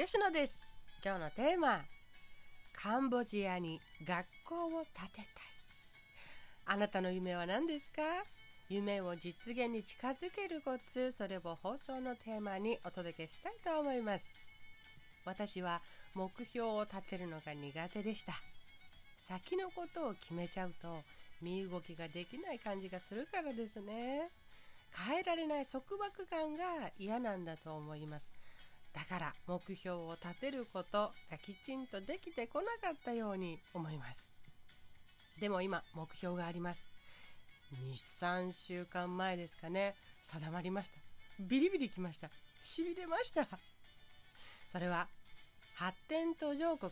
吉野です。今日のテーマカンボジアに学校を建てたい。あなたの夢は何ですか？夢を実現に近づけるコツそれを放送のテーマにお届けしたいと思います。私は目標を立てるのが苦手でした。先のことを決めちゃうと身動きができない感じがするからですね。変えられない束縛感が嫌なんだと思います。だから目標を立てることがきちんとできてこなかったように思います。でも今目標があります。23週間前ですかね。定まりました。ビリビリきました。しびれました。それは発展途上国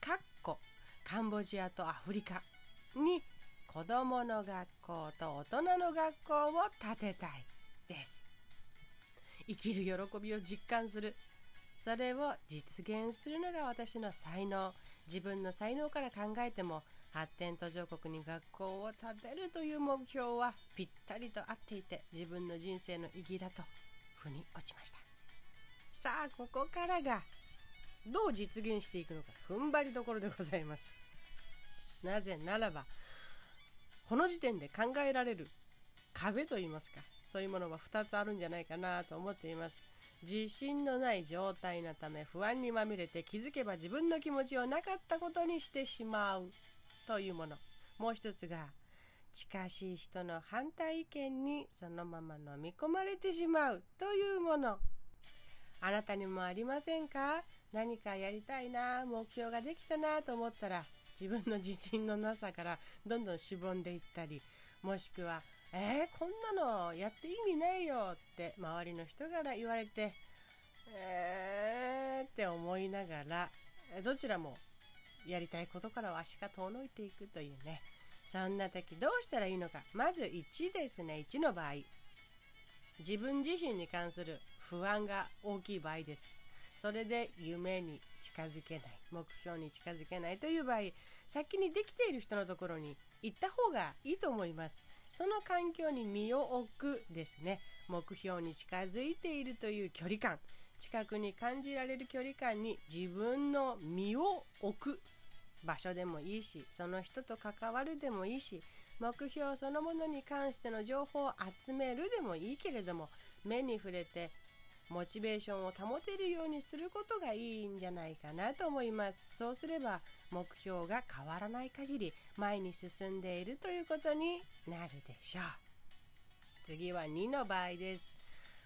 かっこカンボジアとアフリカに子どもの学校と大人の学校を建てたいです。生きる喜びを実感するそれを実現するのが私の才能。自分の才能から考えても発展途上国に学校を建てるという目標はぴったりと合っていて自分の人生の意義だと腑に落ちました。さあここからがどう実現していくのか踏ん張りどころでございます。なぜならばこの時点で考えられる壁といいますかそういうものは2つあるんじゃないかなと思っています。自信のない状態のため不安にまみれて気づけば自分の気持ちをなかったことにしてしまうというもの。もう一つが近しい人の反対意見にそのまま飲み込まれてしまうというもの。あなたにもありませんか？何かやりたいな目標ができたなと思ったら自分の自信のなさからどんどんしぼんでいったりもしくはえー、こんなのやって意味ないよって周りの人から言われて、えーって思いながら、どちらもやりたいことからは足が遠のいていくというね。そんな時どうしたらいいのか。まず1ですね。1の場合。自分自身に関する不安が大きい場合です。それで夢に近づけない、目標に近づけないという場合、先にできている人のところに行った方がいいと思います。その環境に身を置くですね。目標に近づいているという距離感。近くに感じられる距離感に自分の身を置く場所でもいいし、その人と関わるでもいいし、目標そのものに関しての情報を集めるでもいいけれども、目に触れてモチベーションを保てるようにすることがいいんじゃないかなと思います。そうすれば目標が変わらない限り前に進んでいるということになるでしょう。次は2の場合です。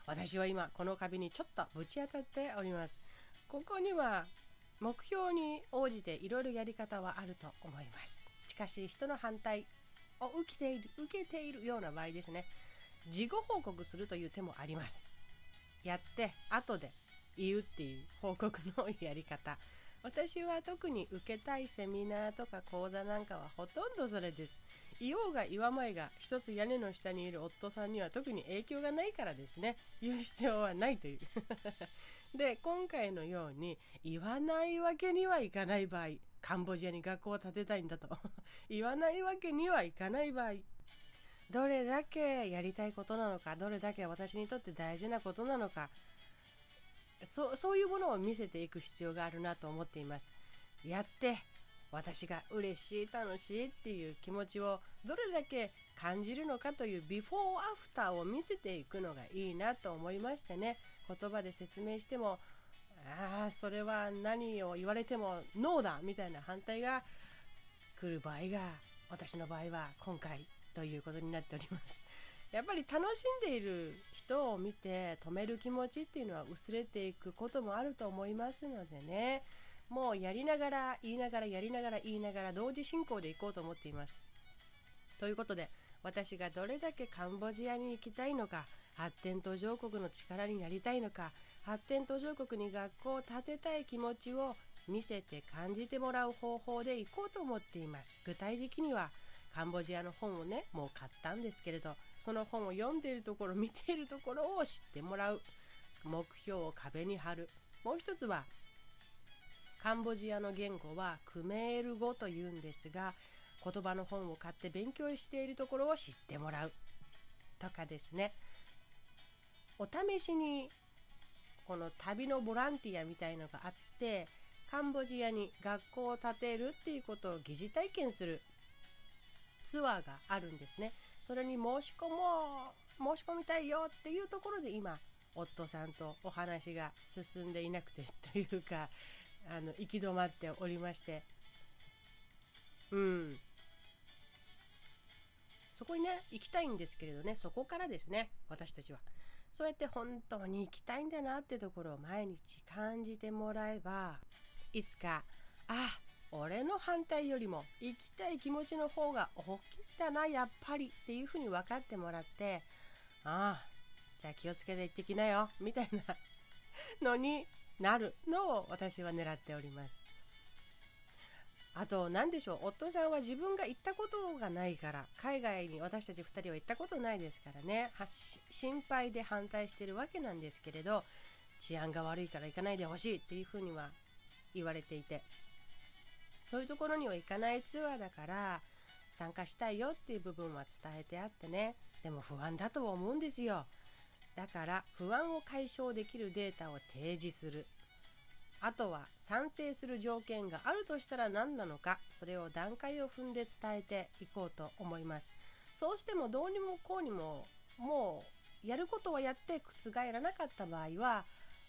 私は今この壁にちょっとぶち当たっております。ここには目標に応じていろいろやり方はあると思います。しかし人の反対を受けている、受けているような場合ですね。事後報告するという手もあります。やって後で言うっていう報告のやり方。私は特に受けたいセミナーとか講座なんかはほとんどそれです。言おうが言わまいが一つ屋根の下にいる夫さんには特に影響がないからですね。言う必要はないという。で今回のように言わないわけにはいかない場合カンボジアに学校を建てたいんだと。言わないわけにはいかない場合どれだけやりたいことなのかどれだけ私にとって大事なことなのかそそういうものを見せていく必要があるなと思っています。やって私が嬉しい楽しいっていう気持ちをどれだけ感じるのかというビフォーアフターを見せていくのがいいなと思いましてね。言葉で説明してもああそれは何を言われてもノーだみたいな反対が来る場合が私の場合は今回ということになっております。やっぱり楽しんでいる人を見て止める気持ちっていうのは薄れていくこともあると思いますのでね。もうやりながら言いながらやりながら言いながら同時進行でいこうと思っています。ということで私がどれだけカンボジアに行きたいのか発展途上国の力になりたいのか発展途上国に学校を建てたい気持ちを見せて感じてもらう方法で行こうと思っています。具体的にはカンボジアの本をね、もう買ったんですけれど、その本を読んでいるところ、見ているところを知ってもらう。目標を壁に貼る。もう一つは、カンボジアの言語はクメール語というんですが、言葉の本を買って勉強しているところを知ってもらう。とかですね。お試しにこの旅のボランティアみたいのがあってカンボジアに学校を建てるっていうことを疑似体験するツアーがあるんですね。それに申し込もう申し込みたいよっていうところで今夫さんとお話が進んでいなくてというか あの行き止まっておりまして。うん。そこにね行きたいんですけれどねそこからですね私たちは。そうやって本当に行きたいんだなってところを毎日感じてもらえばいつかあ俺の反対よりも行きたい気持ちの方が大きいんだなやっぱりっていうふうに分かってもらってああじゃあ気をつけて行ってきなよ みたいなのになるのを私は狙っております。あと何でしょう夫さんは自分が行ったことがないから海外に私たち2人は行ったことないですからね心配で反対してるわけなんですけれど治安が悪いから行かないでほしいっていうふうには言われていて。そういうところには行かないツアーだから参加したいよっていう部分は伝えてあってね。でも不安だとは思うんですよ。だから不安を解消できるデータを提示する。あとは賛成する条件があるとしたら何なのかそれを段階を踏んで伝えていこうと思います。そうしてもどうにもこうにももうやることはやって覆らなかった場合は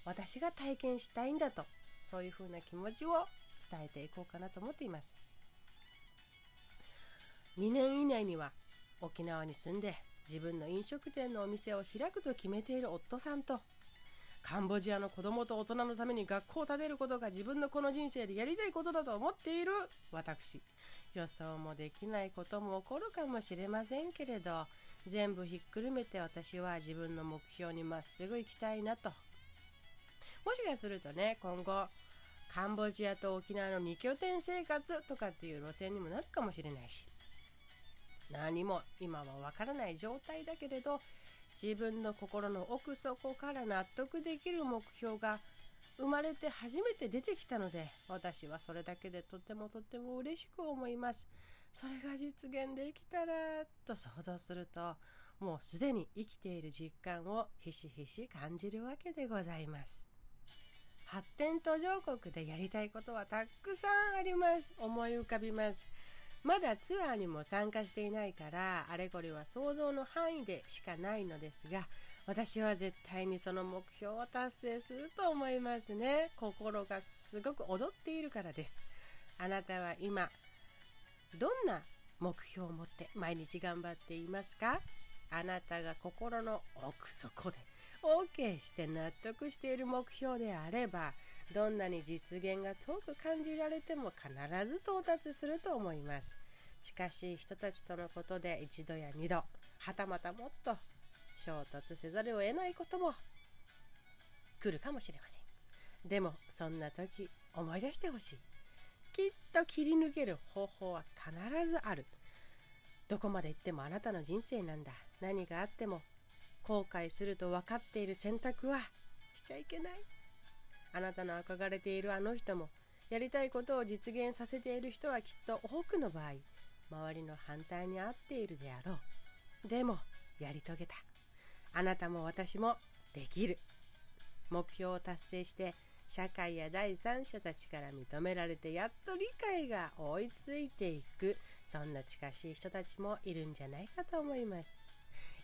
私が体験したいんだとそういうふうな気持ちを伝えていこうかなと思っています。2年以内には沖縄に住んで自分の飲食店のお店を開くと決めている夫さんとカンボジアの子供と大人のために学校を建てることが自分のこの人生でやりたいことだと思っている私。予想もできないことも起こるかもしれませんけれど全部ひっくるめて私は自分の目標にまっすぐ行きたいなと。もしかするとね今後カンボジアと沖縄の2拠点生活とかっていう路線にもなるかもしれないし。何も今はわからない状態だけれど自分の心の奥底から納得できる目標が生まれて初めて出てきたので私はそれだけでとてもとても嬉しく思います。それが実現できたらと想像するともうすでに生きている実感をひしひし感じるわけでございます。発展途上国でやりたいことはたくさんあります。思い浮かびます。まだツアーにも参加していないからあれこれは想像の範囲でしかないのですが私は絶対にその目標を達成すると思いますね。心がすごく踊っているからです。あなたは今どんな目標を持って毎日頑張っていますか？あなたが心の奥底で OK して納得している目標であればどんなに実現が遠く感じられても必ず到達すると思います。近しい人たちとのことで一度や二度はたまたもっと衝突せざるを得ないことも来るかもしれません。でもそんな時思い出してほしい。きっと切り抜ける方法は必ずある。どこまで行ってもあなたの人生なんだ。何があっても後悔すると分かっている選択はしちゃいけない。あなたの憧れているあの人もやりたいことを実現させている人はきっと多くの場合周りの反対に合っているであろう。でもやり遂げた。あなたも私もできる。目標を達成して社会や第三者たちから認められてやっと理解が追いついていく。そんな近しい人たちもいるんじゃないかと思います。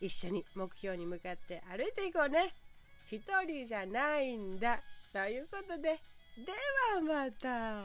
一緒に目標に向かって歩いていこうね一人じゃないんだということで、ではまた。